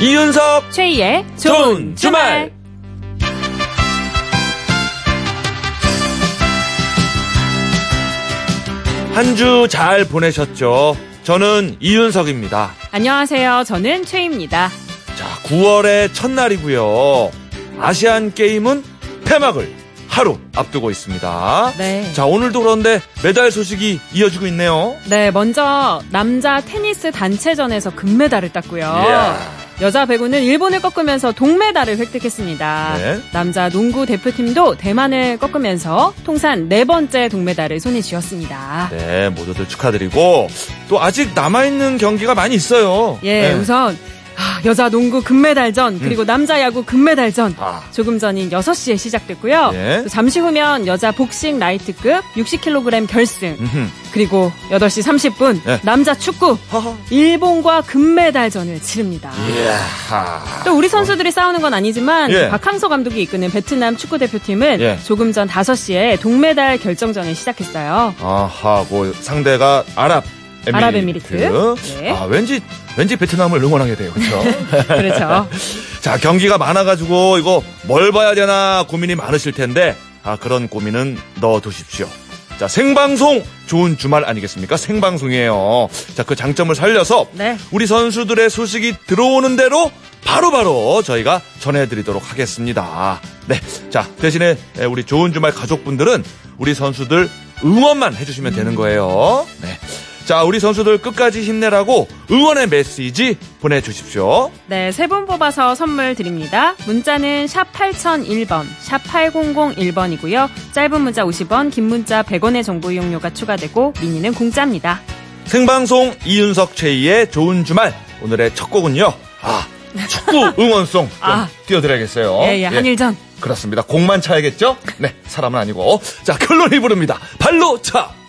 이윤석 최희의 좋은 주말. 한 주 잘 보내셨죠? 저는 이윤석입니다. 안녕하세요. 저는 최희입니다. 자, 9월의 첫날이고요. 아시안 게임은 폐막을 하루 앞두고 있습니다. 네. 자, 오늘도 그런데 메달 소식이 이어지고 있네요. 네, 먼저 남자 테니스 단체전에서 금메달을 땄고요. 이야. 여자 배구는 일본을 꺾으면서 동메달을 획득했습니다. 네. 남자 농구 대표팀도 대만을 꺾으면서 통산 네 번째 동메달을 손에 쥐었습니다. 네, 모두들 축하드리고 또 아직 남아있는 경기가 많이 있어요. 예, 네. 우선 아, 여자 농구 금메달전 그리고 남자 야구 금메달전 아. 조금 전인 6시에 시작됐고요. 예. 또 잠시 후면 여자 복싱 라이트급 60kg 결승 음흠. 그리고 8시 30분 예. 남자 축구 하하. 일본과 금메달전을 치릅니다. 이야. 또 우리 선수들이 싸우는 건 아니지만 예. 박항서 감독이 이끄는 베트남 축구 대표팀은 예. 조금 전 5시에 동메달 결정전을 시작했어요. 아하, 뭐 상대가 아랍. 아랍에미리트. 네. 아, 왠지 왠지 베트남을 응원하게 돼요. 그렇죠? 그렇죠. 자, 경기가 많아 가지고 이거 뭘 봐야 되나 고민이 많으실 텐데 아, 그런 고민은 넣어 두십시오. 자, 생방송 좋은 주말 아니겠습니까? 생방송이에요. 자, 그 장점을 살려서 네. 우리 선수들의 소식이 들어오는 대로 바로바로 저희가 전해드리도록 하겠습니다. 네. 자, 대신에 우리 좋은 주말 가족분들은 우리 선수들 응원만 해주시면 되는 거예요. 네. 자, 우리 선수들 끝까지 힘내라고 응원의 메시지 보내주십시오. 네, 세 분 뽑아서 선물 드립니다. 문자는 샵 8001번, 샵 8001번이고요. 짧은 문자 50원, 긴 문자 100원의 정보 이용료가 추가되고 미니는 공짜입니다. 생방송 이윤석 최희의 좋은 주말. 오늘의 첫 곡은요. 아, 축구 응원송 좀 아. 띄워드려야겠어요. 예, 예, 한일전. 그렇습니다. 곡만 차야겠죠? 네, 사람은 아니고. 자, 클론이 부릅니다. 발로 차! 발로차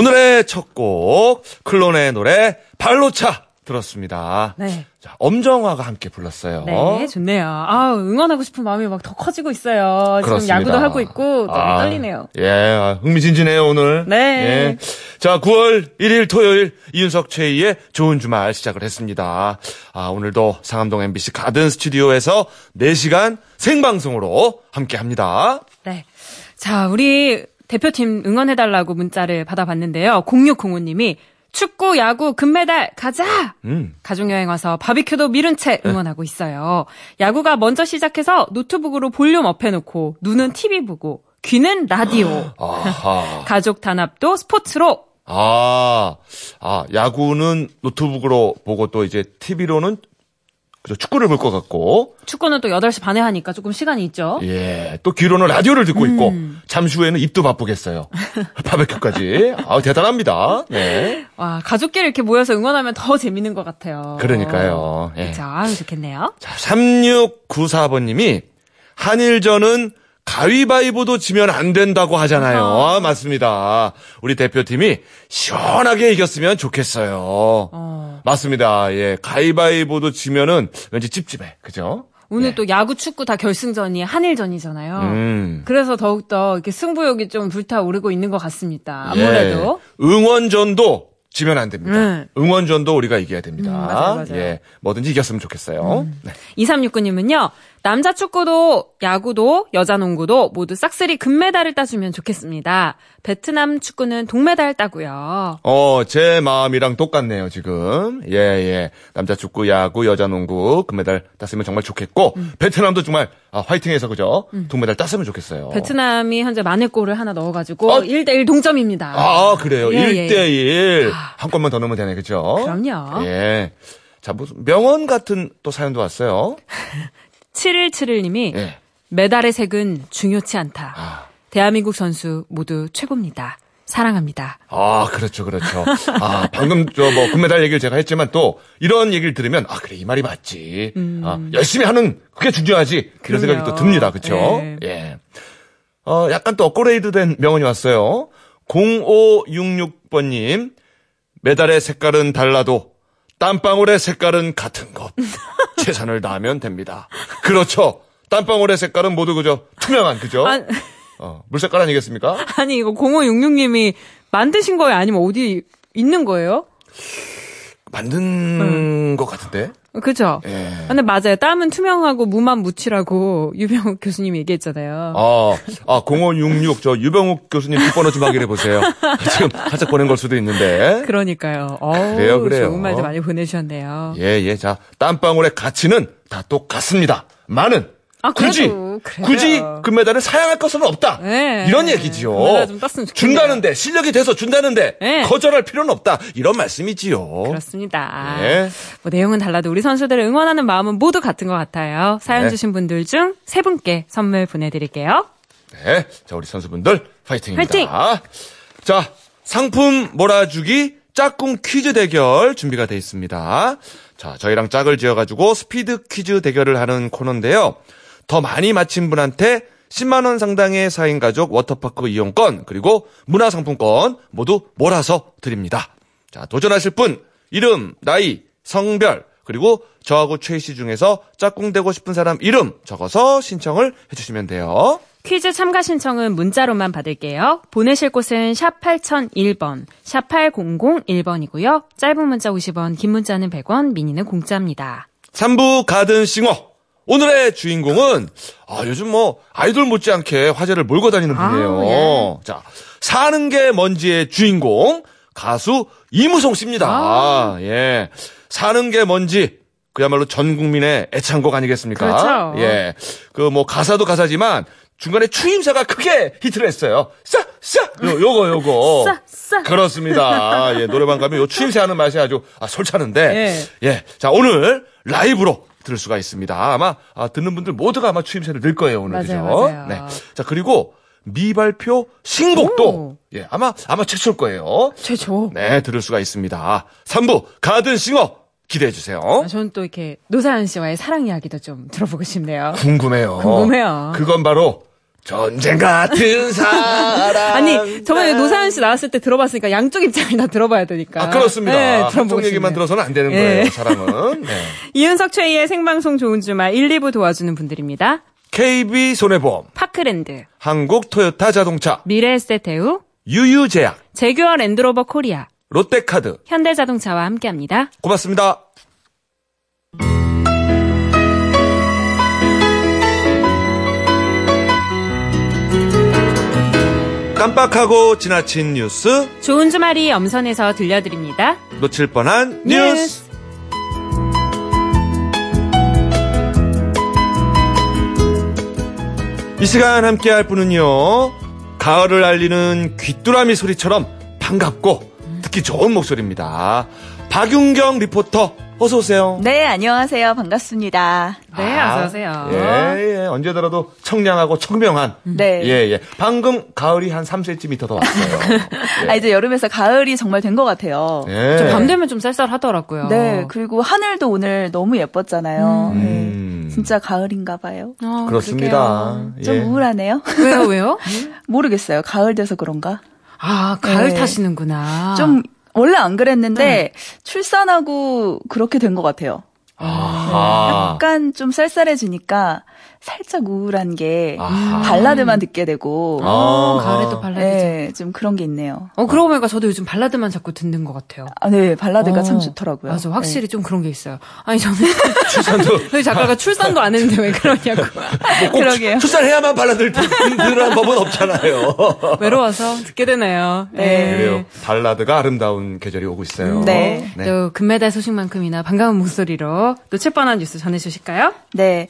오늘의 첫 곡, 클론의 노래, 발로 차! 들었습니다. 네. 자, 엄정화가 함께 불렀어요. 네, 좋네요. 아, 응원하고 싶은 마음이 막 더 커지고 있어요. 지금 그렇습니다. 야구도 하고 있고 너무 아, 떨리네요. 예, 아, 흥미진진해요, 오늘. 네. 예. 자, 9월 1일 토요일 이윤석 최희의 좋은 주말 시작을 했습니다. 아, 오늘도 상암동 MBC 가든 스튜디오에서 4시간 생방송으로 함께 합니다. 네. 자, 우리 대표팀 응원해달라고 문자를 받아봤는데요. 0605님이 축구, 야구, 금메달, 가자! 음. 가족여행 와서 바비큐도 미룬 채 응원하고 있어요. 야구가 먼저 시작해서 노트북으로 볼륨 업해놓고, 눈은 TV 보고, 귀는 라디오. 가족 단합도 스포츠로. 아, 아, 야구는 노트북으로 보고 또 이제 TV로는 그죠, 축구를 볼 것 같고, 축구는 또 8시 반에 하니까 조금 시간이 있죠. 예, 또 귀로는 라디오를 듣고 있고, 음. 잠시 후에는 입도 바쁘겠어요. 바베큐까지. 아 대단합니다. 네. 와, 가족끼리 이렇게 모여서 응원하면 더 재밌는 것 같아요. 그러니까요. 예. 그렇죠. 아유, 좋겠네요. 자, 3694번님이, 한일전은 가위바위보도 지면 안 된다고 하잖아요. 아, 맞습니다. 우리 대표팀이 시원하게 이겼으면 좋겠어요. 어. 맞습니다. 예, 가위바위보도 지면은 왠지 찝찝해. 그죠? 오늘 또 야구, 축구 다 결승전이 한일전이잖아요. 음. 그래서 더욱더 이렇게 승부욕이 좀 불타오르고 있는 것 같습니다. 아무래도. 예. 응원전도 지면 안 됩니다. 음. 응원전도 우리가 이겨야 됩니다. 음, 맞아요, 맞아요. 음. 예, 뭐든지 이겼으면 좋겠어요. 네. 2369님은요, 남자 축구도, 야구도, 여자 농구도 모두 싹쓸이 금메달을 따주면 좋겠습니다. 베트남 축구는 동메달 따고요. 어, 제 마음이랑 똑같네요, 지금. 예, 예. 남자 축구, 야구, 여자 농구, 금메달 땄으면 정말 좋겠고, 음. 베트남도 정말, 아, 화이팅해서, 그죠? 동메달 땄으면 좋겠어요. 베트남이 현재 만회 골을 하나 넣어 가지고 어? 1대 1 동점입니다. 아, 그래요. 예, 일 예. 1대1. 한 골만 더 넣으면 되네, 그죠? 그럼요. 예. 자, 무슨, 명언 같은 또 사연도 왔어요. 7171님이 예. 메달의 색은 중요치 않다. 아. 대한민국 선수 모두 최고입니다. 사랑합니다. 아, 그렇죠, 그렇죠. 아, 방금 저 뭐 금메달 얘기를 제가 했지만 또 이런 얘기를 들으면 아, 그래, 이 말이 맞지. 아, 열심히 하는 그게 중요하지. 음. 그럼요. 생각이 또 듭니다. 그렇죠? 네. 예. 어, 약간 또 업그레이드 된 명언이 왔어요. 0566번님, 메달의 색깔은 달라도 땀방울의 색깔은 같은 것. 최선을 다하면 됩니다. 그렇죠. 땀방울의 색깔은 모두 그저 투명한, 그죠? 아, 어, 물 색깔 아니겠습니까? 아니 이거 0566님이 만드신 거예요? 아니면 어디 있는 거예요? 만든 것 같은데? 그죠? 예. 근데 맞아요. 땀은 투명하고 무만 묻히라고 유병욱 교수님이 얘기했잖아요. 아, 아, 0566, 저 유병욱 교수님 뒷번호 좀 확인해 보세요. 지금 살짝 보낸 걸 수도 있는데. 그러니까요. 어우, 그래요, 그래요. 좋은 말도 많이 보내주셨네요. 예, 예. 자, 땀방울의 가치는 다 똑같습니다. 많은. 아, 굳이, 그래도. 굳이 금메달을 사양할 것은 없다. 네. 이런 얘기지요. 금메달 좀 땄으면 좋겠네요. 준다는데, 실력이 돼서 준다는데, 네. 거절할 필요는 없다. 이런 말씀이지요. 그렇습니다. 예. 뭐 내용은 달라도 우리 선수들을 응원하는 마음은 모두 같은 것 같아요. 사연 네. 주신 분들 중 세 분께 선물 보내드릴게요. 네. 자, 우리 선수분들 파이팅입니다. 파이팅! 자, 상품 몰아주기 짝꿍 퀴즈 대결 준비가 돼 있습니다. 자, 저희랑 짝을 지어가지고 스피드 퀴즈 대결을 하는 코너인데요. 더 많이 맞힌 분한테 10만원 상당의 4인 가족 워터파크 이용권, 그리고 문화상품권 모두 몰아서 드립니다. 자, 도전하실 분, 이름, 나이, 성별, 그리고 저하고 최희 씨 중에서 짝꿍 되고 싶은 사람 이름 적어서 신청을 해주시면 돼요. 퀴즈 참가 신청은 문자로만 받을게요. 보내실 곳은 샵 8001번, 샵 8001번이고요. 짧은 문자 50원, 긴 문자는 100원, 미니는 공짜입니다. 3부 가든싱어. 오늘의 주인공은, 아, 요즘 뭐, 아이돌 못지않게 화제를 몰고 다니는 아, 분이에요. 자, 사는 게 뭔지의 주인공, 가수 이무송 씨입니다. 아. 예. 사는 게 뭔지, 그야말로 전 국민의 애창곡 아니겠습니까? 그렇죠. 예. 그 뭐, 가사도 가사지만, 중간에 추임새가 크게 히트를 했어요. 싸, 싸! 요, 요거, 요거. 싸, 싸. 그렇습니다. 예, 노래방 가면 요 추임새 하는 맛이 아주 아, 솔찬은데. 예. 자, 오늘 라이브로 들을 수가 있습니다. 아마 아, 듣는 분들 모두가 아마 추임새를 넣을 거예요, 오늘. 맞아요, 그죠? 맞아요. 네. 자, 그리고 미발표 신곡도 오. 예, 아마 아마 최초일 거예요. 최초. 네, 들을 수가 있습니다. 3부 가든싱어 기대해 주세요. 아, 저는 또 이렇게 노사연 씨와의 사랑 이야기도 좀 들어보고 싶네요. 궁금해요. 궁금해요. 그건 바로 전쟁 같은 사랑. 아니, 저번에 노사연 씨 나왔을 때 들어봤으니까 양쪽 입장을 다 들어봐야 되니까. 아, 그렇습니다. 네, 한쪽 얘기만. 들어서는 안 되는 예. 거예요, 사랑은. 네. 이윤석 최희의 생방송 좋은 주말 1, 2부 도와주는 분들입니다. KB 손해보험, 파크랜드, 한국 토요타 자동차, 미래에스테테우, 유유제약, 제규어 랜드로버 코리아, 롯데카드. 현대자동차와 함께합니다. 고맙습니다. 깜빡하고 지나친 뉴스, 좋은 주말이 엄선해서 들려드립니다. 놓칠 뻔한 뉴스. 이 시간 함께 할 분은요, 가을을 알리는 귀뚜라미 소리처럼 반갑고 듣기 좋은 목소리입니다. 박윤경 리포터, 어서 오세요. 네, 안녕하세요. 반갑습니다. 네, 아, 어서 오세요. 예, 예. 언제 들어도 청량하고 청명한. 네. 예, 예. 방금 가을이 한 3cm 더 왔어요. 아, 이제 여름에서 가을이 정말 된 것 같아요. 예. 저밤 되면 좀 쌀쌀하더라고요. 네, 그리고 하늘도 오늘 너무 예뻤잖아요. 음. 네, 진짜 가을인가 봐요. 어, 그렇습니다. 좀 예. 우울하네요. 그러게요. 왜요, 왜요? 모르겠어요. 가을 돼서 그런가? 아, 가을 네. 타시는구나. 좀 원래 안 그랬는데 출산하고 그렇게 된 것 같아요. 아하. 약간 좀 쌀쌀해지니까 살짝 우울한 게 아하. 발라드만 듣게 되고 어, 아. 가을에 또 발라드죠. 네, 좀 그런 게 있네요. 어, 그러고 보니까 저도 요즘 발라드만 자꾸 듣는 것 같아요. 아, 네, 발라드가 어, 참 좋더라고요. 맞아, 확실히 네. 좀 그런 게 있어요. 아니, 저는. 출산도 저희 작가가 출산도 안 했는데 왜 그러냐고. 꼭 그러게요. 출산해야만 발라들 들으라는 법은 없잖아요. 외로워서 듣게 되네요. 네. 그래요. 발라드가 아름다운 계절이 오고 있어요. 네. 또 금메달 소식만큼이나 반가운 목소리로 놓칠 뻔한 뉴스 전해주실까요? 네.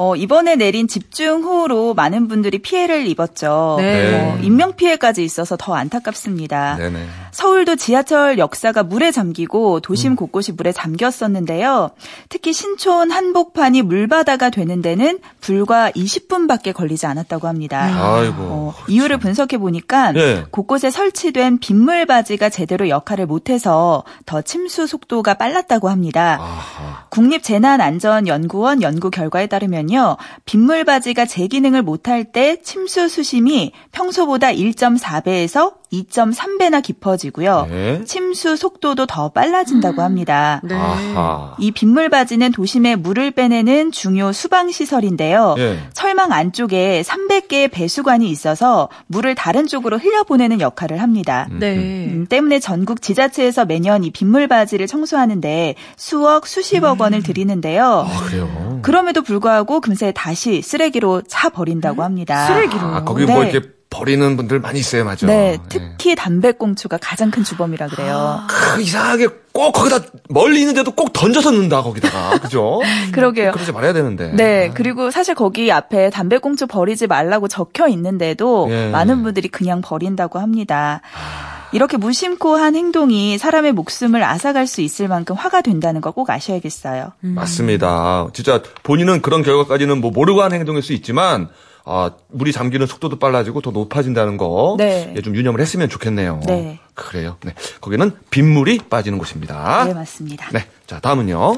어, 이번에 내린 집중호우로 많은 분들이 피해를 입었죠. 네. 어, 인명 피해까지 있어서 더 안타깝습니다. 네네. 서울도 지하철 역사가 물에 잠기고 도심 곳곳이 물에 잠겼었는데요. 특히 신촌 한복판이 물바다가 되는 데는 불과 20분밖에 걸리지 않았다고 합니다. 아이고. 어, 이유를 분석해 보니까 예. 곳곳에 설치된 빗물 바지가 제대로 역할을 못해서 더 침수 속도가 빨랐다고 합니다. 아하. 국립재난안전연구원 연구 결과에 따르면 요. 빗물 바지가 제 기능을 못할 때 침수 수심이 평소보다 1.4배에서 2.3배나 깊어지고요. 네. 침수 속도도 더 빨라진다고 합니다. 네. 아하. 이 빗물 바지는 도심에 물을 빼내는 중요 수방 시설인데요. 예. 철망 안쪽에 300개의 배수관이 있어서 물을 다른 쪽으로 흘려보내는 역할을 합니다. 네. 음, 때문에 전국 지자체에서 매년 이 빗물 바지를 청소하는데 수억 수십억 원을 들이는데요. 아, 그래요. 그럼에도 불구하고 금세 다시 쓰레기로 차 버린다고 합니다. 쓰레기로. 아, 거기 네. 뭐 이렇게 버리는 분들 많이 있어요, 맞죠? 네, 예. 특히 담배꽁초가 가장 큰 주범이라 그래요. 크, 이상하게 꼭 거기다 멀리 있는데도 꼭 던져서 넣는다 거기다가 그죠? 그러게요. 그러지 말아야 되는데. 네, 그리고 사실 거기 앞에 담배꽁초 버리지 말라고 적혀 있는데도 예. 많은 분들이 그냥 버린다고 합니다. 이렇게 무심코 한 행동이 사람의 목숨을 앗아갈 수 있을 만큼 화가 된다는 거 꼭 아셔야겠어요. 맞습니다. 진짜 본인은 그런 결과까지는 뭐 모르고 한 행동일 수 있지만 아, 물이 잠기는 속도도 빨라지고 더 높아진다는 거. 네. 예, 좀 유념을 했으면 좋겠네요. 네. 그래요. 네. 거기는 빗물이 빠지는 곳입니다. 네, 맞습니다. 네. 자, 다음은요.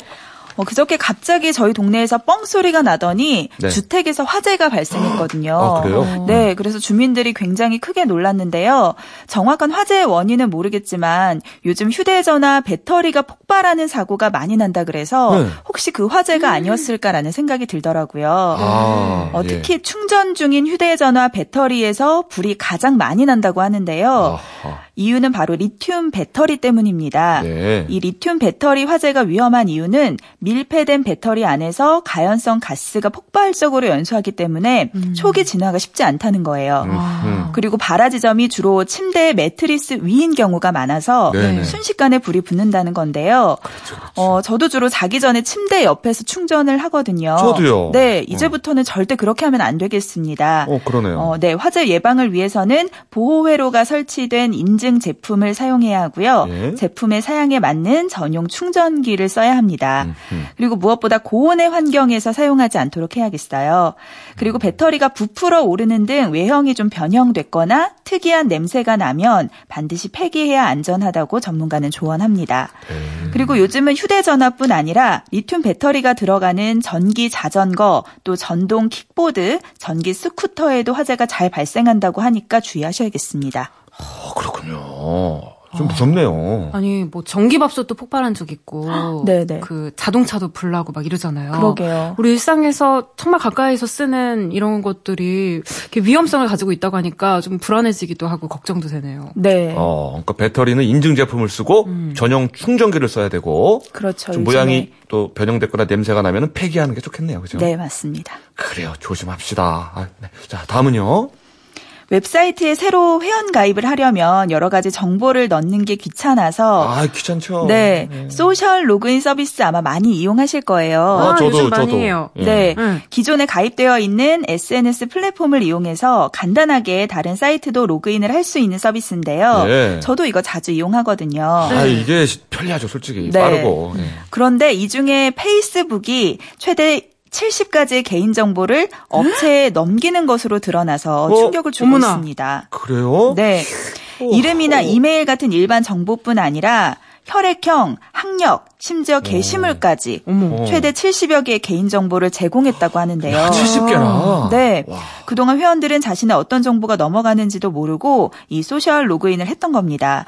어, 그저께 갑자기 저희 동네에서 뻥 소리가 나더니 네. 주택에서 화재가 발생했거든요. 아, 그래요? 네, 그래서 주민들이 굉장히 크게 놀랐는데요. 정확한 화재의 원인은 모르겠지만 요즘 휴대전화 배터리가 폭발하는 사고가 많이 난다 그래서 네. 혹시 그 화재가 아니었을까라는 생각이 들더라고요. 아, 어, 예. 특히 충전 중인 휴대전화 배터리에서 불이 가장 많이 난다고 하는데요. 아하. 이유는 바로 리튬 배터리 때문입니다. 네. 이 리튬 배터리 화재가 위험한 이유는 밀폐된 배터리 안에서 가연성 가스가 폭발적으로 연소하기 때문에 초기 진화가 쉽지 않다는 거예요. 음. 그리고 발화 지점이 주로 침대 매트리스 위인 경우가 많아서 네네. 순식간에 불이 붙는다는 건데요. 어, 저도 주로 자기 전에 침대 옆에서 충전을 하거든요. 저도요. 네, 이제부터는 절대 그렇게 하면 안 되겠습니다. 어, 그러네요. 어, 네, 화재 예방을 위해서는 보호 회로가 설치된 인증 제품을 사용해야 하고요. 예. 제품의 사양에 맞는 전용 충전기를 써야 합니다. 음. 그리고 무엇보다 고온의 환경에서 사용하지 않도록 해야겠어요. 그리고 음. 배터리가 부풀어 오르는 등 외형이 좀 변형됐거나 특이한 냄새가 나면 반드시 폐기해야 안전하다고 전문가는 조언합니다. 네. 그리고 요즘은 휴대전화뿐 아니라 리튬 배터리가 들어가는 전기 자전거, 또 전동 킥보드, 전기 스쿠터에도 화재가 잘 발생한다고 하니까 주의하셔야겠습니다. 어, 그렇군요. 좀 무섭네요. 아니 뭐 전기밥솥도 폭발한 적 있고 네네. 그 자동차도 불나고 막 이러잖아요. 그러게요. 우리 일상에서 정말 가까이서 쓰는 이런 것들이 이렇게 위험성을 가지고 있다고 하니까 좀 불안해지기도 하고 걱정도 되네요. 네. 어, 그러니까 배터리는 인증 제품을 쓰고 전용 충전기를 써야 되고 그렇죠. 좀 요즘에. 모양이 또 변형됐거나 냄새가 나면 폐기하는 게 좋겠네요. 그죠? 네, 맞습니다. 그래요. 조심합시다. 아, 네. 자, 다음은요. 웹사이트에 새로 회원 가입을 하려면 여러 가지 정보를 넣는 게 귀찮아서 아, 귀찮죠. 네, social 로그인 서비스 아마 많이 이용하실 거예요. 아, 저도, 요즘 많이 저도. 해요. 예. 네. 음. 기존에 가입되어 있는 SNS 플랫폼을 이용해서 간단하게 다른 사이트도 로그인을 할 수 있는 서비스인데요. 네. 저도 이거 자주 이용하거든요. 아, 이게 편리하죠, 솔직히. 네. 빠르고. 예. 그런데 이 중에 페이스북이 최대 70가지의 개인정보를 업체에 넘기는 것으로 드러나서 어? 충격을 주고 어머나. 있습니다. 그래요? 네. 이름이나 이메일 같은 일반 정보뿐 아니라 혈액형, 학력, 심지어 게시물까지 어머. 최대 70여 개의 개인정보를 제공했다고 하는데요. 야, 70개나. 네. 와. 그동안 회원들은 자신의 어떤 정보가 넘어가는지도 모르고 이 소셜 로그인을 했던 겁니다.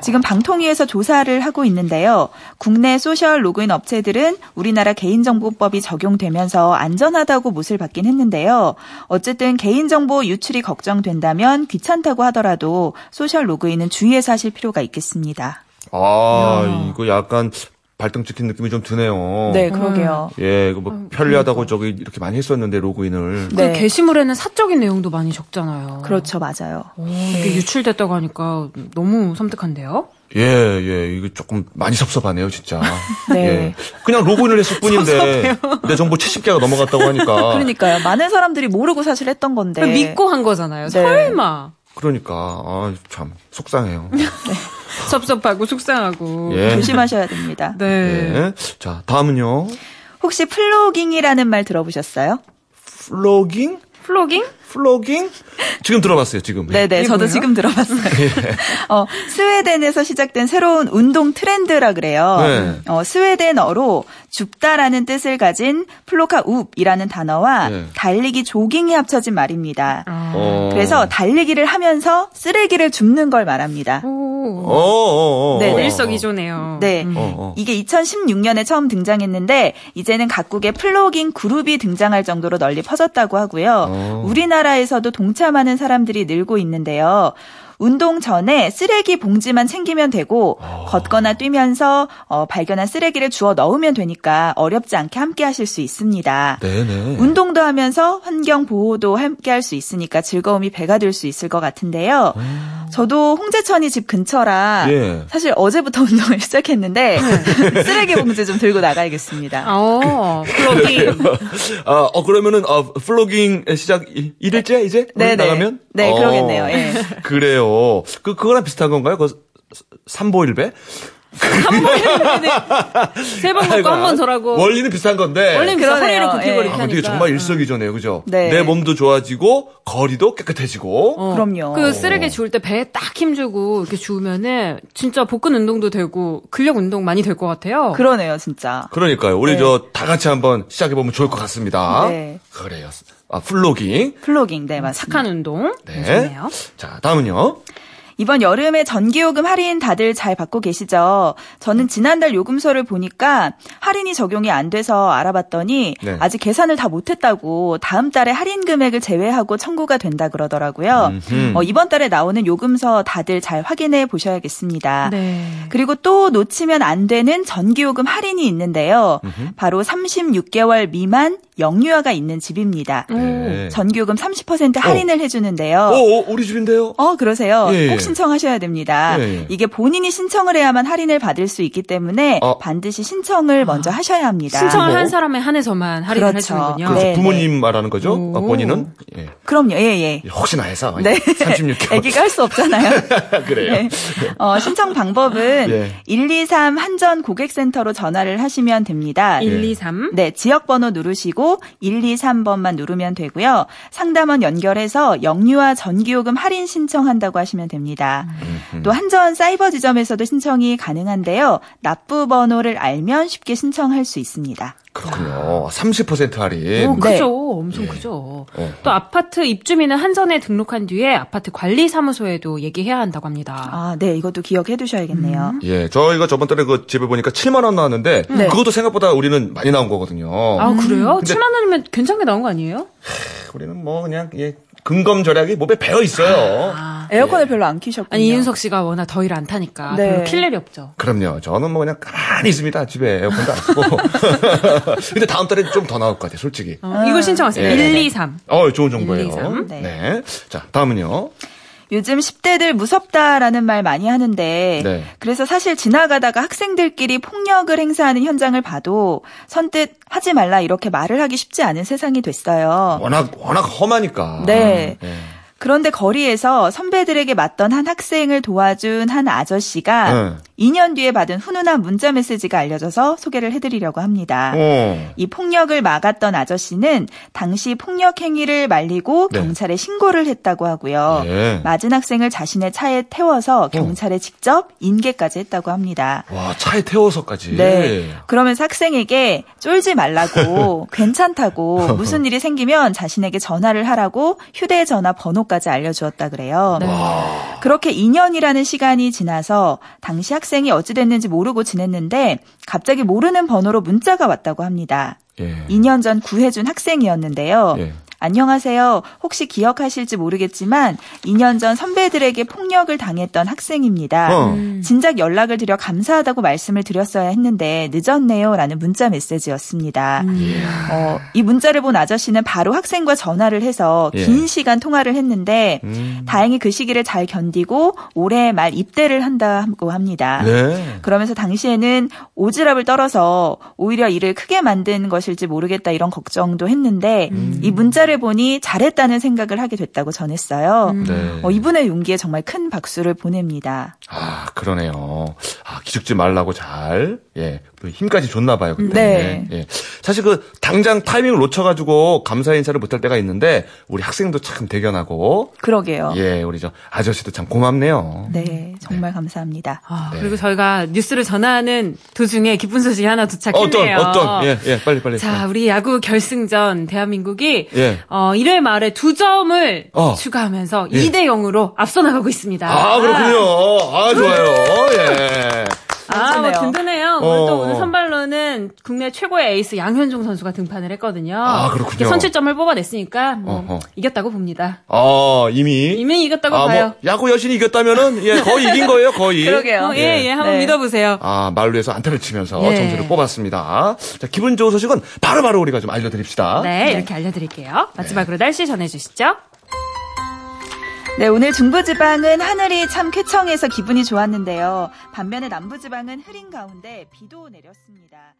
지금 방통위에서 조사를 하고 있는데요. 국내 social 로그인 업체들은 우리나라 개인정보법이 적용되면서 안전하다고 못을 박긴 했는데요. 어쨌든 개인정보 유출이 걱정된다면 귀찮다고 하더라도 social 로그인은 주의해서 하실 필요가 있겠습니다. 아, 이거 약간 발등 찍힌 느낌이 좀 드네요. 네, 그러게요. 예, 이거 뭐 편리하다고 저기 이렇게 많이 했었는데 로그인을. 네. 그 게시물에는 사적인 내용도 많이 적잖아요. 그렇죠, 맞아요. 오, 이게 유출됐다고 하니까 너무 섬뜩한데요? 예, 예, 이거 조금 많이 섭섭하네요, 진짜. 네. 예. 그냥 로그인을 했을 뿐인데 내 정보 70개가 넘어갔다고 하니까. 그러니까요. 많은 사람들이 모르고 사실 했던 건데. 믿고 한 거잖아요. 네. 설마. 그러니까 아, 참 속상해요. 섭섭하고 속상하고. 예. 조심하셔야 됩니다. 네. 예. 자, 다음은요. 혹시 plogging이라는 말 들어보셨어요? plogging? plogging? plogging? 지금 들어봤어요, 지금. 네네, 이게 저도 뭐예요? 지금 들어봤어요. 어, 스웨덴에서 시작된 새로운 운동 트렌드라 그래요. 네. 어, 스웨덴어로 줍다라는 뜻을 가진 plocka upp이라는 단어와 네. 달리기 조깅이 합쳐진 말입니다. 어. 그래서 달리기를 하면서 쓰레기를 줍는 걸 말합니다. 어, 오. 어, 어, 어. 네, 어, 일석이조네요. 네. 음. 이게 2016년에 처음 등장했는데 이제는 각국의 플로깅 그룹이 등장할 정도로 널리 퍼졌다고 하고요. 어. 우리나라에서도 동참하는 사람들이 늘고 있는데요. 운동 전에 쓰레기 봉지만 챙기면 되고 어. 걷거나 뛰면서 어, 발견한 쓰레기를 주워 넣으면 되니까 어렵지 않게 함께 하실 수 있습니다. 네네. 운동도 하면서 환경 보호도 함께 할 수 있으니까 즐거움이 배가 될 수 있을 것 같은데요. 저도 홍제천이 집 근처라 어. 예. 사실 어제부터 운동을 시작했는데 쓰레기 봉지 좀 들고 나가야겠습니다. 어, 플로깅. 아, 어, 그러면은, 어, 플로깅 시작 1일째 이제? 네네. 나가면? 네, 어, 그러겠네요. 예. 그래요. 그, 그거랑 비슷한 건가요? 그, 삼보일배? 세번 먹고 한번 덜하고. 원리는 비슷한 건데. 그래서 그러네요. 허리를 굽히고 예. 이렇게 아, 하니까. 근데 이게 정말 일석이조네요. 그죠? 네. 내 몸도 좋아지고, 거리도 깨끗해지고. 어. 그럼요. 그 쓰레기 주울 때 배에 딱 힘주고 이렇게 주우면은 진짜 복근 운동도 되고 근력 운동 많이 될 것 같아요. 그러네요, 진짜. 그러니까요. 우리 네. 저다 같이 한번 시작해보면 좋을 것 같습니다. 네. 그래요. 아, 플로깅. 플로깅, 네, 맞습니다. 착한 운동. 네. 좋네요. 자, 다음은요. 이번 여름에 전기요금 할인 다들 잘 받고 계시죠? 저는 지난달 요금서를 보니까 할인이 적용이 안 돼서 알아봤더니 네. 아직 계산을 다 못했다고 다음 달에 할인 금액을 제외하고 청구가 된다 그러더라고요. 음흠. 어, 이번 달에 나오는 요금서 다들 잘 확인해 보셔야겠습니다. 네. 그리고 또 놓치면 안 되는 전기요금 할인이 있는데요. 바로 36개월 미만 영유아가 있는 집입니다. 네. 전기요금 30% 할인을 해주는데요. 어, 어, 우리 집인데요? 어, 그러세요. 예, 예. 꼭 신청하셔야 됩니다. 예, 예. 이게 본인이 신청을 해야만 할인을 받을 수 있기 때문에 어. 반드시 신청을 먼저 하셔야 합니다. 신청을 뭐? 한 사람에 한해서만 할인을 그렇죠. 해주는군요. 그래서 네, 부모님 말하는 거죠? 오. 어, 본인은? 예. 그럼요. 예, 예. 혹시나 해서. 네. 36개월. 애기가 할 수 없잖아요. 그래요. 네. 어, 신청 방법은 예. 123 한전 고객센터로 전화를 하시면 됩니다. 1, 2, 3. 네, 지역 번호 누르시고 123번만 누르면 되고요. 상담원 연결해서 영유아 전기요금 할인 신청한다고 하시면 됩니다. 또 한전 사이버 지점에서도 신청이 가능한데요. 납부 번호를 알면 쉽게 신청할 수 있습니다. 그렇군요. 30% 할인. 오, 네. 크죠. 엄청 크죠. 어. 또 아파트 입주민은 한전에 등록한 뒤에 아파트 관리 사무소에도 얘기해야 한다고 합니다. 아, 네, 이것도 기억해 두셔야겠네요. 예, 저희가 저번 달에 그 집을 보니까 7만 원 나왔는데 네. 그것도 생각보다 우리는 많이 나온 거거든요. 아, 그래요? 근데- 7만 원이면 괜찮게 나온 거 아니에요? 우리는 뭐 그냥 예, 근검 절약이 몸에 배어 있어요. 에어컨을 별로 안 키셨군요. 아니, 이윤석 씨가 워낙 더위를 안 타니까 네. 별로 킬 일이 없죠. 그럼요. 저는 뭐 그냥 가만히 있습니다. 집에 에어컨도 안 쓰고. 근데 다음 달에 좀 더 나올 것 같아요, 솔직히. 어, 이거 신청하세요. 예. 1, 2, 3. 어, 좋은 정보예요. 1, 2, 3. 네. 네. 자, 다음은요. 요즘 10대들 무섭다라는 말 많이 하는데 네. 그래서 사실 지나가다가 학생들끼리 폭력을 행사하는 현장을 봐도 선뜻 하지 말라 이렇게 말을 하기 쉽지 않은 세상이 됐어요. 워낙 워낙 험하니까. 네. 예. 그런데 거리에서 선배들에게 맞던 한 학생을 도와준 한 아저씨가 네. 2년 뒤에 받은 훈훈한 문자 메시지가 알려져서 소개를 해드리려고 합니다. 어. 이 폭력을 막았던 아저씨는 당시 폭력 행위를 말리고 네. 경찰에 신고를 했다고 하고요. 예. 맞은 학생을 자신의 차에 태워서 경찰에 직접 인계까지 했다고 합니다. 와, 차에 태워서까지. 네. 그러면서 학생에게 쫄지 말라고 괜찮다고 무슨 일이 생기면 자신에게 전화를 하라고 휴대전화 번호 까지 알려주었다 그래요. 네. 그렇게 2년이라는 시간이 지나서 당시 학생이 어찌 됐는지 모르고 지냈는데 갑자기 모르는 번호로 문자가 왔다고 합니다. 예. 2년 전 구해준 학생이었는데요. 예. 안녕하세요. 혹시 기억하실지 모르겠지만 2년 전 선배들에게 폭력을 당했던 학생입니다. 어. 진작 연락을 드려 감사하다고 말씀을 드렸어야 했는데 늦었네요. 라는 문자 메시지였습니다. 어, 이 문자를 본 아저씨는 바로 학생과 전화를 해서 예. 긴 시간 통화를 했는데 음. 다행히 그 시기를 잘 견디고 올해 말 입대를 한다고 합니다. 네. 그러면서 당시에는 오지랖을 떨어서 오히려 일을 크게 만든 것일지 모르겠다 이런 걱정도 했는데 음. 이 문자를 보니 잘했다는 생각을 하게 됐다고 전했어요. 네. 어, 이분의 용기에 정말 큰 박수를 보냅니다. 아, 그러네요. 아, 기죽지 말라고 잘, 예, 그 힘까지 줬나 봐요, 그때. 네. 예. 사실 그, 당장 타이밍을 놓쳐가지고 감사 인사를 못할 때가 있는데, 우리 학생도 참 대견하고, 그러게요. 예, 우리 저 아저씨도 참 고맙네요. 네, 정말 감사합니다. 아, 네. 그리고 저희가 뉴스를 전하는 도중에 기쁜 소식이 하나 도착했네요. 어떤, 어떤, 예, 예, 빨리, 빨리. 자, 우리 야구 결승전 대한민국이 예. 어, 1회 말에 두 점을 어. 추가하면서 예. 2대 0으로 앞서 나가고 있습니다. 아, 그렇군요. 아, 좋아요. 예. 아, 뭐 든든해요. 어. 또 오늘 선발로는 국내 최고의 에이스 양현종 선수가 등판을 했거든요. 아, 그렇군요. 선취점을 뽑아냈으니까 뭐 어허. 이겼다고 봅니다. 아, 이미. 이미 이겼다고 아, 봐요. 뭐, 야구 여신이 이겼다면은, 예, 거의 이긴 거예요, 거의. 그러게요. 어, 예, 예, 한번 네. 믿어보세요. 아, 말루에서 안타를 치면서 예. 점수를 뽑았습니다. 자, 기분 좋은 소식은 바로 바로 우리가 좀 알려드립시다. 네, 이렇게 알려드릴게요. 마지막으로 날씨 전해주시죠. 네, 오늘 중부지방은 하늘이 참 쾌청해서 기분이 좋았는데요. 반면에 남부지방은 흐린 가운데 비도 내렸습니다.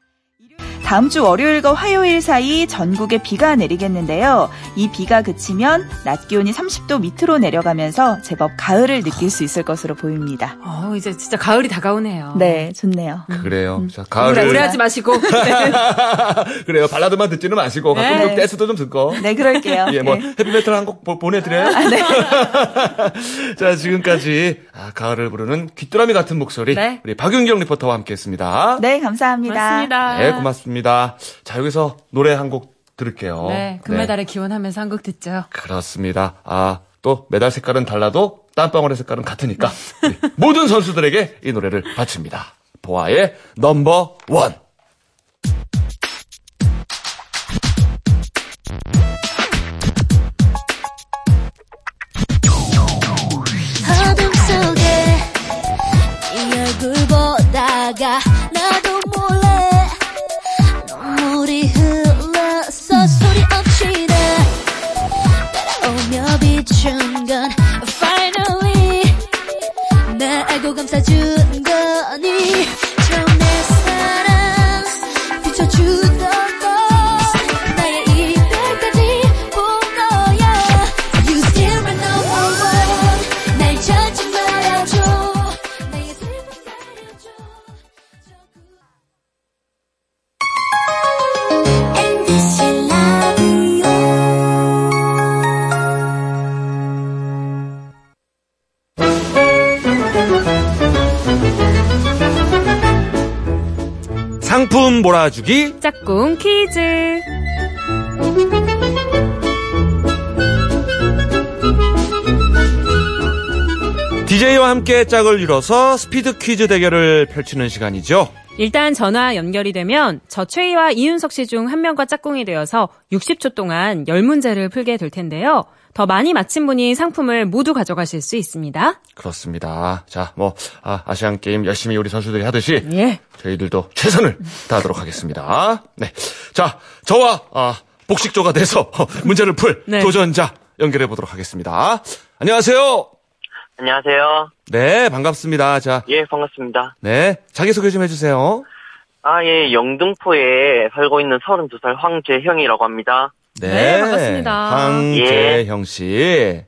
다음 주 월요일과 화요일 사이 전국에 비가 내리겠는데요. 이 비가 그치면 낮 기온이 30도 밑으로 내려가면서 제법 가을을 느낄 수 있을 것으로 보입니다. 어, 이제 진짜 가을이 다가오네요. 네, 좋네요. 그래요. 자, 우리, 가을을. 우리 하지 마시고. 네. 그래요. 발라드만 듣지는 마시고 가끔 네. 좀 댄스도 좀 듣고. 네, 그럴게요. 예, 뭐 네. 헤비메탈 한 곡 보내드려요. 네. 자, 지금까지 아, 가을을 부르는 귀뚜라미 같은 목소리 네. 우리 박윤경 리포터와 함께했습니다. 네, 감사합니다. 고맙습니다. 네, 고맙습니다. 자, 여기서 노래 한 곡 들을게요. 네, 금메달을 기원하면서 한 곡 듣죠. 그렇습니다. 아, 또 메달 색깔은 달라도 땀방울의 색깔은 같으니까 모든 선수들에게 이 노래를 바칩니다. 보아의 넘버 원. 어둠 속에 이 얼굴 보다가 감싸준 거니? 처음 내 사랑 비춰주 상품 몰아주기. 짝꿍 퀴즈. DJ와 함께 짝을 이뤄서 스피드 퀴즈 대결을 펼치는 시간이죠. 일단 전화 연결이 되면 저 최희와 이윤석 씨 중 한 명과 짝꿍이 되어서 60초 동안 10문제를 풀게 될 텐데요. 더 많이 맞힌 분이 상품을 모두 가져가실 수 있습니다. 그렇습니다. 자, 뭐 아, 아시안 게임 열심히 우리 선수들이 하듯이 예. 저희들도 최선을 다하도록 하겠습니다. 네, 자 저와 아, 복식조가 돼서 문제를 풀 네. 도전자 연결해 보도록 하겠습니다. 안녕하세요. 안녕하세요. 네, 반갑습니다. 자, 예, 반갑습니다. 네 자기 소개 좀 해주세요. 아, 예, 영등포에 살고 있는 32살 황재형이라고 합니다. 네, 반갑습니다. 황재형 씨.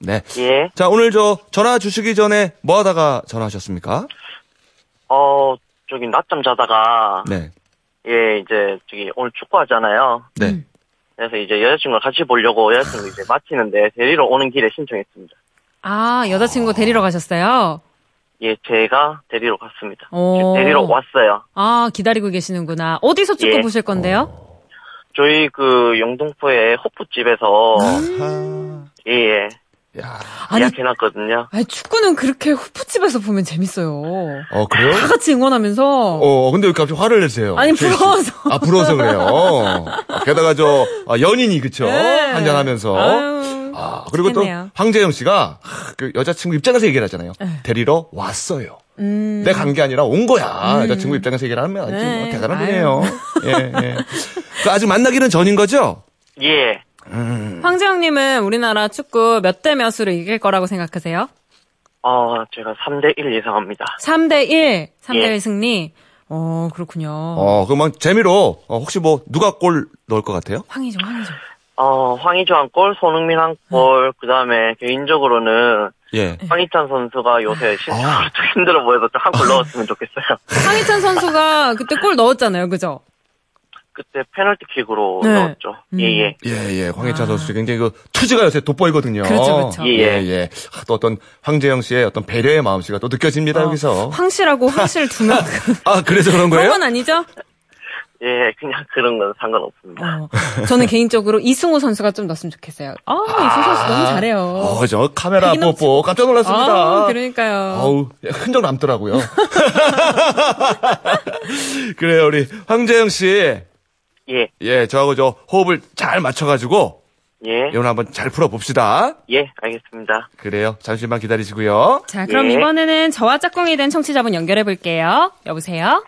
네. 예, 자, 오늘 저 전화 주시기 전에 뭐 하다가 전화하셨습니까? 어, 저기 낮잠 자다가, 네. 예, 이제, 저기, 오늘 축구 하잖아요. 네. 그래서 이제 여자친구랑 같이 보려고 여자친구 이제 마치는데 데리러 오는 길에 신청했습니다. 아, 여자친구 데리러 가셨어요? 예, 제가 데리러 갔습니다. 오. 데리러 왔어요. 아, 기다리고 계시는구나. 어디서 축구 예. 보실 건데요? 저희 그 영등포의 호프집에서, 아하. 예, 예. 야, 아니, 예약해놨거든요. 아니, 축구는 그렇게 후프집에서 보면 재밌어요. 어, 그래요? 다 같이 응원하면서. 어, 근데 왜 갑자기 화를 내세요? 아니. 부러워서. 아, 부러워서 그래요. 아, 게다가 저, 아, 연인이, 그쵸? 네. 한잔하면서. 아유, 아, 그리고 또, 좋겠네요. 황재영 씨가, 아, 그 여자친구 입장에서 얘기를 하잖아요. 네. 데리러 왔어요. 음. 내간 게 아니라 온 거야. 여자친구 입장에서 얘기를 하면 아주 네. 뭐 대단한 아유. 분이에요. 예, 예. 그 아직 만나기는 전인 거죠? 예. 황재영님은 우리나라 축구 몇 대 몇으로 이길 거라고 생각하세요? 어, 제가 3대1 예상합니다. 3대1, 3대1 예. 승리. 어, 그렇군요. 어, 그러면 재미로, 어, 혹시 뭐, 누가 골 넣을 것 같아요? 황희종, 황희종. 어, 황희조 한 골, 손흥민 한 골, 그 다음에 개인적으로는 예. 황희찬 선수가 요새 신체적으로 아. 좀 힘들어 보여서 좀한골 넣었으면 좋겠어요. 황희찬 선수가 그때 골 넣었잖아요, 그죠? 그때 페널티킥으로 네. 넣었죠. 음. 예, 예. 예, 예. 황희찬 선수 굉장히 그 투지가 요새 돋보이거든요. 그렇죠, 그렇죠. 예, 예. 예. 아, 또 어떤 황재영 씨의 어떤 배려의 마음씨가 또 느껴집니다, 여기서. 황 씨라고 황 씨를 두면 아, 그래서 그런 거예요? 건 아니죠? 예, 그냥 그런 건 상관없습니다. 어, 저는 개인적으로 이승우 선수가 좀 넣었으면 좋겠어요. 아, 이승우 선수 너무 잘해요. 어, 저 카메라. 뽀뽀 깜짝 놀랐습니다. 아, 그러니까요. 어우, 흔적 남더라고요. 그래요, 우리 황재영 씨. 예, 예, 저하고 저 호흡을 잘 맞춰가지고, 예, 오늘 한번 잘 풀어봅시다. 예, 알겠습니다. 그래요. 잠시만 기다리시고요. 자, 그럼 예. 이번에는 저와 짝꿍이 된 청취자분 연결해 볼게요. 여보세요?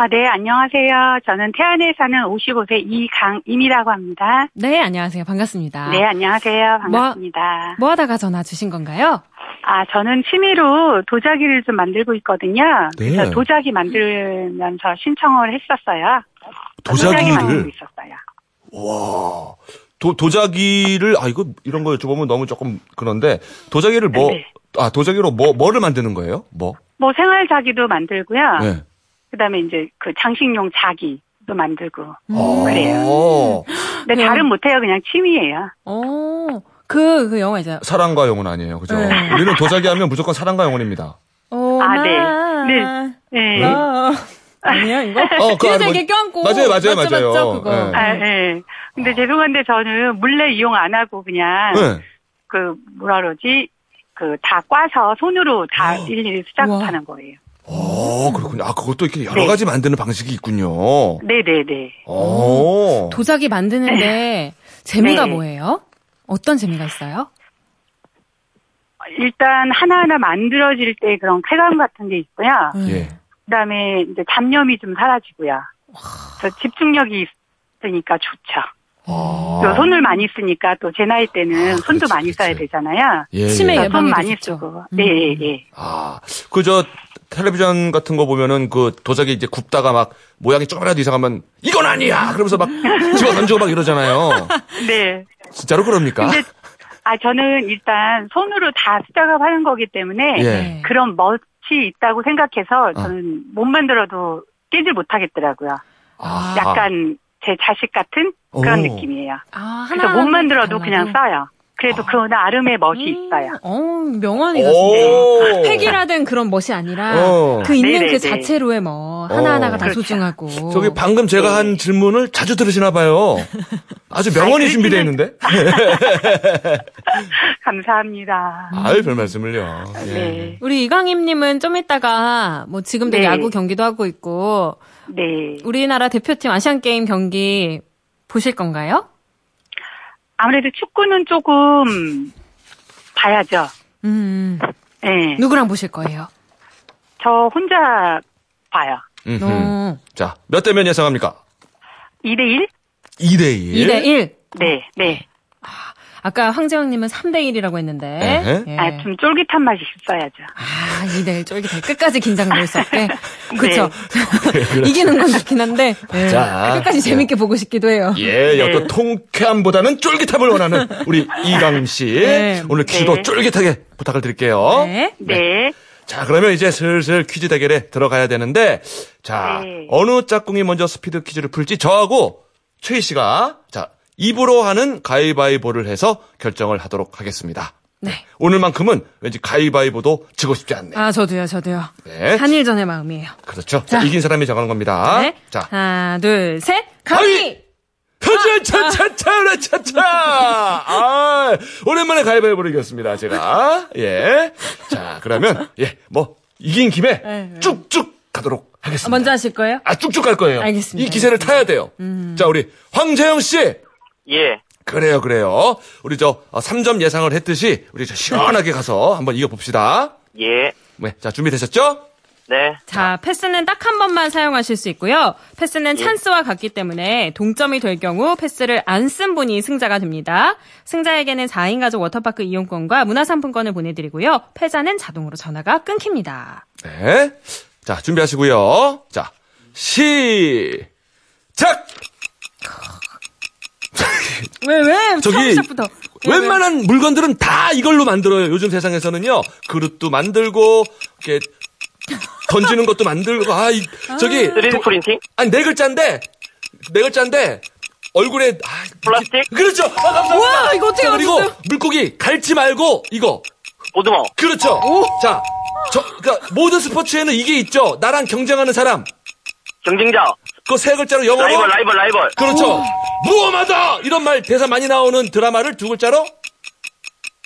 아, 네, 안녕하세요. 저는 태안에 사는 55세 이강임이라고 합니다. 네, 안녕하세요. 반갑습니다. 네, 안녕하세요. 반갑습니다. 뭐 하다가 전화 주신 건가요? 아, 저는 취미로 도자기를 좀 만들고 있거든요. 네. 그래서 도자기 만들면서 신청을 했었어요. 도자기 도자기를. 와, 도, 도자기를, 아, 이거, 이런 거 여쭤보면 너무 조금 그런데, 도자기를 뭐, 네. 아, 도자기로 뭐, 뭐를 만드는 거예요? 뭐? 뭐 생활 자기도 만들고요. 네. 그다음에 이제 그 장식용 자기 도 만들고. 어. 그래요. 근데 그냥- 다른 못해요. 그냥 취미예요. 어, 그, 그 영화 있잖아요. 사랑과 영혼 아니에요. 그죠? 네. 우리는 도자기 하면 무조건 사랑과 영혼입니다. 어, 아, 네. 나- 네. 네. 어, 아니야, 이거? 어, 그거 뒤에서 뭐- 이렇게 껴안고. 맞아요, 맞아요, 맞죠, 맞아요. 맞죠, 그거. 네. 아, 예. 근데 죄송한데 저는 물레 이용 안 하고 그냥 네. 그 뭐라 그러지? 그 다 꽈서 손으로 다 어. 일일이 수작업하는 거예요. 어, 그렇군요. 아, 그것도 이렇게 여러 네. 가지 만드는 방식이 있군요. 네네네. 오. 도자기 만드는데 재미가 네. 뭐예요? 어떤 재미가 있어요? 일단 하나하나 만들어질 때 그런 쾌감 같은 게 있고요. 예. 그다음에 이제 잡념이 좀 사라지고요. 저 집중력이 있으니까 좋죠. 아. 또 손을 많이 쓰니까 또 제 나이 때는 아, 손도 그렇지, 많이 써야 그렇지. 되잖아요. 예. 치매 예. 그래서 손 예방에도 많이 좋죠. 쓰고. 음. 예, 예, 예. 아, 그 저 텔레비전 같은 거 보면은 그 도자기 이제 굽다가 막 모양이 조금이라도 이상하면 이건 아니야. 그러면서 막 집어 던지고 막 이러잖아요. 네. 진짜로 그럽니까? 근데 아 저는 일단 손으로 다 수작업하는 거기 때문에 예. 네. 그런 멋 이 있다고 어. 생각해서 저는 못 만들어도 깨질 못하겠더라고요. 아. 약간 제 자식 같은 그런 오. 느낌이에요. 아, 그래서 하나 못 만들어도 그냥 달라도? 써요. 그래도 그 나름의 멋이 있어요. 어. 진짜. 획이라든 그런 멋이 아니라 어. 그 있는 네네네. 그 자체로의 뭐 하나하나가 다 그렇죠. 소중하고. 저기 방금 제가 한 질문을 자주 들으시나 봐요. 아주 명언이 아니, 준비되어 있는데. 감사합니다. 아유, 별 말씀을요. 예. 네. 우리 이강임님은 좀 이따가 뭐 지금도 네. 야구 경기도 하고 있고 네. 우리나라 대표팀 아시안 게임 경기 보실 건가요? 아무래도 축구는 조금 봐야죠. 음, 네. 누구랑 보실 거예요? 저 혼자 봐요. 자, 몇 대면 예상합니까? 2대1? 2대1. 2대 1. 네, 네. 아까 황재영님은 3대 1이라고 했는데. 예. 아, 좀 쫄깃한 맛이 있어야죠. 아, 2대 1 쫄깃해. 끝까지 긴장 놓을 수 없게. 그쵸. 그렇죠. 이기는 건 좋긴 한데. 예. 자, 끝까지 재밌게 보고 싶기도 해요. 예, 네. 어떤 통쾌함보다는 쫄깃함을 원하는 우리 이강임 씨. 네. 오늘 퀴즈도 네. 쫄깃하게 부탁을 드릴게요. 네. 네. 자, 그러면 이제 슬슬 퀴즈 대결에 들어가야 되는데, 자, 네. 어느 짝꿍이 먼저 스피드 퀴즈를 풀지 저하고 최희 씨가, 자, 입으로 하는 가위바위보를 해서 결정을 하도록 하겠습니다. 네. 오늘만큼은 왠지 가위바위보도 지고 싶지 않네요. 아, 저도요, 저도요. 네. 한일전의 마음이에요. 그렇죠. 자, 자. 이긴 사람이 정하는 겁니다. 네. 자, 하나, 둘, 셋. 가위! 차차차차라 차차. 아, 오랜만에 가위바위보를 이겼습니다, 제가. 예. 자, 그러면 예, 뭐 이긴 김에 네, 네. 쭉쭉 가도록 하겠습니다. 먼저 하실 거예요? 아, 쭉쭉 갈 거예요. 알겠습니다. 이 기세를 타야 돼요. 자, 우리 황재영 씨. 예. 그래요, 그래요. 우리 저 어, 3점 예상을 했듯이 우리 저 시원하게 가서 한번 이겨 봅시다. 예. 네, 자, 준비되셨죠? 네. 자, 패스는 딱 한 번만 사용하실 수 있고요. 패스는 찬스와 같기 때문에 동점이 될 경우 패스를 안 쓴 분이 승자가 됩니다. 승자에게는 4인 가족 워터파크 이용권과 문화상품권을 보내드리고요. 패자는 자동으로 전화가 끊깁니다. 네. 자, 준비하시고요. 자, 시작! 왜, 왜? 저기, 시작부터. 왜, 왜? 웬만한 물건들은 다 이걸로 만들어요. 요즘 세상에서는요. 그릇도 만들고, 이렇게, 던지는 것도 만들고, 아, 이, 저기, 3D 프린팅? 아니, 네 글자인데, 네 글자인데, 얼굴에, 아, 플라스틱? 그렇죠! 아, 감사합니다! 우와, 이거 어떻게 자, 그리고, 맞췄어요? 물고기, 갈치 말고, 이거. 오두막. 그렇죠! 자, 저, 그니까, 모든 스포츠에는 이게 있죠. 나랑 경쟁하는 사람. 경쟁자. 그 세 글자로 영어로. 라이벌, 라이벌, 라이벌. 그렇죠. 무엄하다! 이런 말, 대사 많이 나오는 드라마를 두 글자로?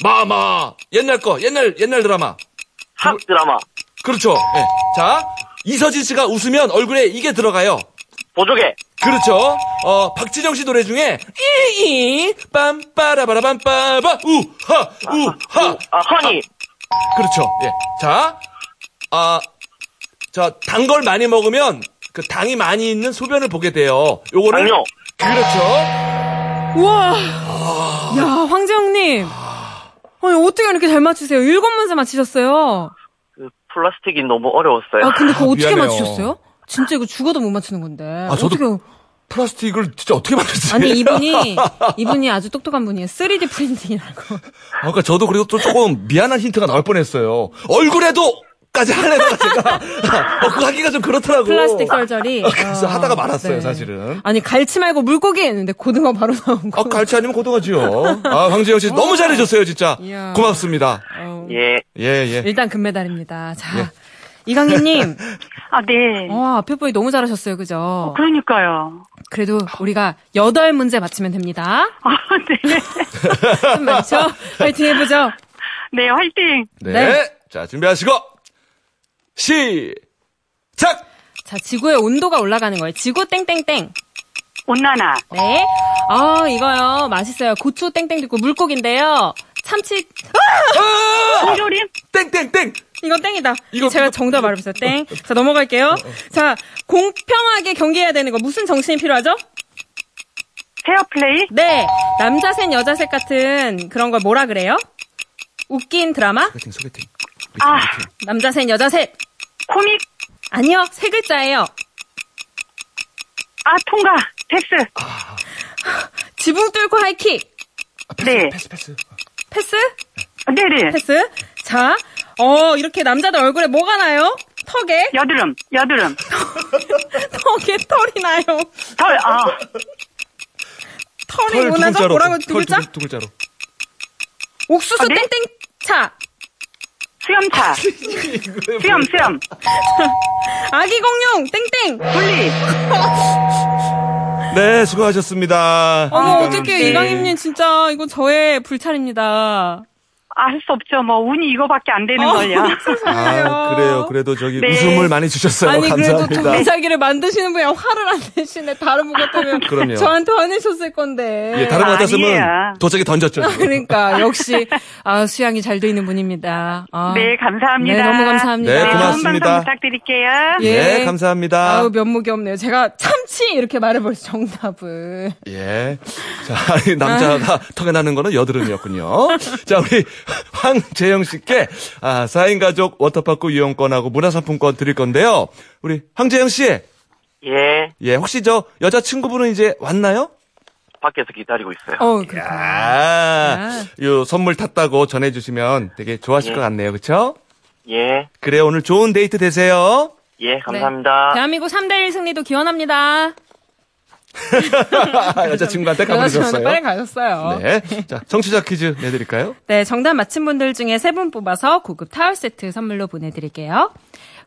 마마. 옛날 거, 옛날, 옛날 드라마. 학 드라마. 그렇죠. 예. 자, 이서진 씨가 웃으면 얼굴에 이게 들어가요. 보조개. 그렇죠. 어, 박진영 씨 노래 중에, 이이, 빰빠라바라빰빠바, 우하, 우하. 아, 허니. 그렇죠. 예. 자, 아, 저, 단걸 많이 먹으면, 그 당이 많이 있는 소변을 보게 돼요. 요거를. 당뇨. 그렇죠. 우와. 아. 야, 황재영님. 아니, 어떻게 이렇게 잘 맞추세요? 일곱 문제 맞히셨어요. 그 플라스틱이 너무 어려웠어요. 아, 근데 그거 어떻게 미안해요. 맞추셨어요? 진짜 이거 죽어도 못 맞추는 건데. 아, 저도 어떻게. 플라스틱을 진짜 어떻게 만들지? 아니, 이분이, 이분이 아주 똑똑한 분이에요. 3D 프린팅이라고. 아, 그러니까 저도 그래도 또 조금 미안한 힌트가 나올 뻔했어요. 얼굴에도 까지 하려다가 제가 어, 그거 하기가 좀 그렇더라고. 플라스틱 설절이. 어, 그래서 어, 하다가 말았어요, 네. 사실은. 아니, 갈치 말고 물고기 했는데 고등어 바로 나온 거. 아, 갈치 아니면 고등어지요. 아, 황재영 씨 너무 잘해줬어요, 진짜. 이야. 고맙습니다. 어, 예. 예, 예. 일단 금메달입니다. 자. 예. 이강희님, 아, 네. 어, 앞에 분이 너무 잘하셨어요, 그죠? 그러니까요. 그래도 우리가 여덟 문제 맞히면 됩니다. 아, 네. 좀 많죠? 파이팅 해보죠. 네, 화이팅! 네. 네. 자, 준비하시고, 시작! 자, 지구의 온도가 올라가는 거예요. 지구 땡땡땡. 온나나, 네. 아, 이거요. 맛있어요. 고추 땡땡도 있고 물고기인데요. 참치. 홍조림, 땡땡땡! 이건 땡이다. 이거- 제가 이거- 정답 알아봤어요. 땡. 자, 넘어갈게요. 자, 공평하게 경기해야 되는 거 무슨 정신이 필요하죠? 페어플레이, 네. 남자셋, 여자셋 같은 그런 걸 뭐라 그래요? 웃긴 드라마? 소개팅, 소개팅. 아, 남자셋, 여자셋. 코믹, 아니요. 세 글자예요. 아, 통과, 패스. 지붕 뚫고 하이킥. 네. 패스, 패스. 패스? 네네. 패스? 자, 어, 이렇게 남자들 얼굴에 뭐가 나요? 턱에? 여드름, 여드름. 턱에 털이 나요. 털, 아, 털이 털? 글자로. 뭐라고 두털 글자? 두, 두 글자로. 옥수수 아, 네? 땡땡 차. 수염차. 수염, 수염. 아기 공룡 땡땡. 분리. 네, 수고하셨습니다. 어머 씨. 이강임님 진짜 이거 저의 불찰입니다. 아, 할수 없죠. 뭐, 운이 이거밖에 안 되는 어, 걸요. 아, 그래요. 그래도 저기 네. 웃음을 많이 주셨어요. 아니 그래도 감사합니다. 경기자기를 만드시는 분이 화를 안 내시네. 다른 분 같으면 그럼요. 저한테 화내셨을 건데. 예, 다른 분 같았으면 아니에요. 도자기 던졌죠. 지금. 그러니까 역시 아, 수양이 잘 돼 있는 분입니다. 아, 네, 감사합니다. 네, 너무 감사합니다. 네, 고맙습니다. 방송 부탁드릴게요. 예. 네, 감사합니다. 아우 면목이 없네요. 제가 참치 이렇게 말해버려서 정답을. 예. 자, 이 남자가 턱에 나는 거는 여드름이었군요. 자, 우리 황재영 씨께 아, 4인 가족 워터파크 이용권하고 문화상품권 드릴 건데요. 우리 황재영 씨. 예. 예, 혹시 저 여자친구분은 이제 왔나요? 밖에서 기다리고 있어요. 어, 그렇구나. 아, 요 선물 탔다고 전해주시면 되게 좋아하실 예. 것 같네요. 그쵸? 예. 그래요. 오늘 좋은 데이트 되세요. 예, 감사합니다. 대한민국 3대1 승리도 기원합니다. 여자친구한테 여자친구한테 가보셨어요? 빨리 가셨어요. 네. 자, 청취자 퀴즈 내드릴까요? 네, 정답 맞힌 분들 중에 세 분 뽑아서 고급 타월 세트 선물로 보내드릴게요.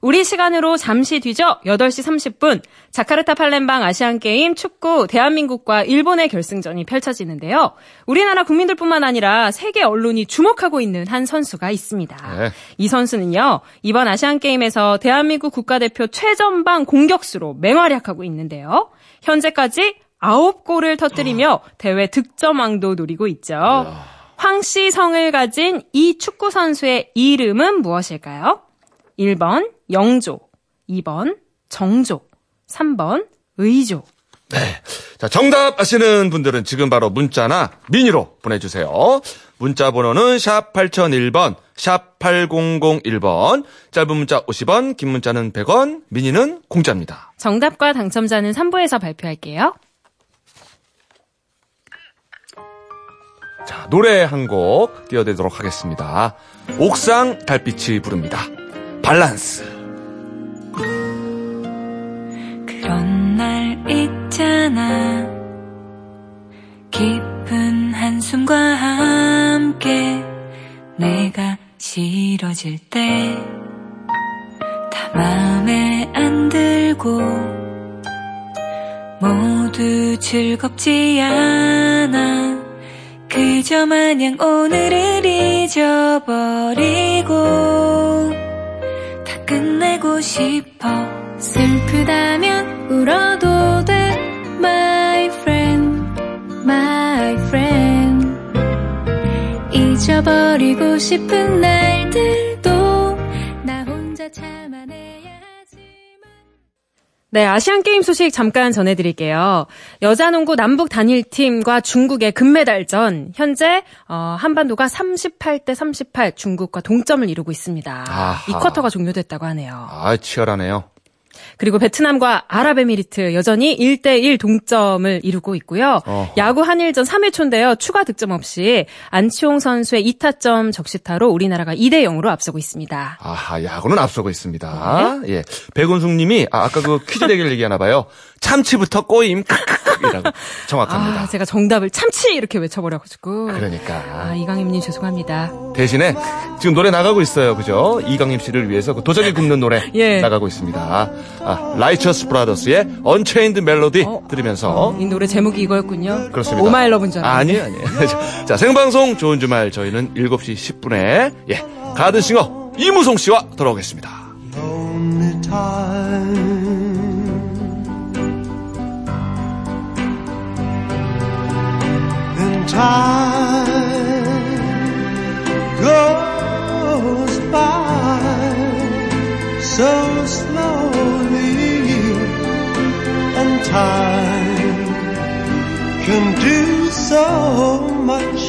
우리 시간으로 잠시 뒤죠. 8시 30분 자카르타 팔렘방 아시안게임 축구 대한민국과 일본의 결승전이 펼쳐지는데요. 우리나라 국민들뿐만 아니라 세계 언론이 주목하고 있는 한 선수가 있습니다. 네. 이 선수는요. 이번 아시안게임에서 대한민국 국가대표 최전방 공격수로 맹활약하고 있는데요. 현재까지 9골을 터뜨리며 대회 득점왕도 노리고 있죠. 황씨 성을 가진 이 축구 선수의 이름은 무엇일까요? 1번 영조, 2번 정조, 3번 의조. 자, 정답 아시는 분들은 지금 바로 문자나 미니로 보내주세요. 문자 번호는 샵 8001번, 샵 8001번, 짧은 문자 50원, 긴 문자는 100원, 미니는 공짜입니다. 정답과 당첨자는 3부에서 발표할게요. 자, 노래 한 곡 띄워드리도록 하겠습니다. 옥상 달빛이 부릅니다. 밸런스. 그런 날 있 잖아. 깊은 한숨과 함께 내가 싫어질 때 다 마음에 안 들고 모두 즐겁지 않아. 그저 마냥 오늘을 잊어버리고 다 끝내고 싶어. 슬프다면 울어 잊어버리고 싶은 날들도 나 혼자 참아내야지만 네, 아시안 게임 소식 잠깐 전해드릴게요. 여자 농구 남북 단일팀과 중국의 금메달전 현재 어, 한반도가 38대 38 중국과 동점을 이루고 있습니다. 아하. 이 쿼터가 종료됐다고 하네요. 아, 치열하네요. 그리고 베트남과 아랍에미리트 여전히 1대1 동점을 이루고 있고요. 어허. 야구 한일전 3회 초인데요. 추가 득점 없이 안치홍 선수의 2타점 적시타로 우리나라가 2대 0으로 앞서고 있습니다. 아하, 야구는 앞서고 있습니다. 예. 백운숙 님이, 아, 아까 그 퀴즈 대결 얘기하나 봐요. 참치부터 꼬임, 크크크이라고. 정확합니다. 아, 제가 정답을 참치 이렇게 외쳐버려가지고. 그러니까. 아, 이강임님 죄송합니다. 대신에 지금 노래 나가고 있어요. 그죠? 이강림 씨를 위해서 그 도자기 굽는 노래 예. 나가고 있습니다. 아, 라이처스 브라더스의 Unchained Melody 어. 들으면서 이 노래 제목이 이거였군요. 그렇습니다. Oh my love인 줄 아, 알았는데. 아니에요, 아니에요. 자, 생방송 좋은 주말 저희는 7시 10분에 예, 가든싱어 이무송 씨와 돌아오겠습니다. Time goes by so slowly, and time can do so much.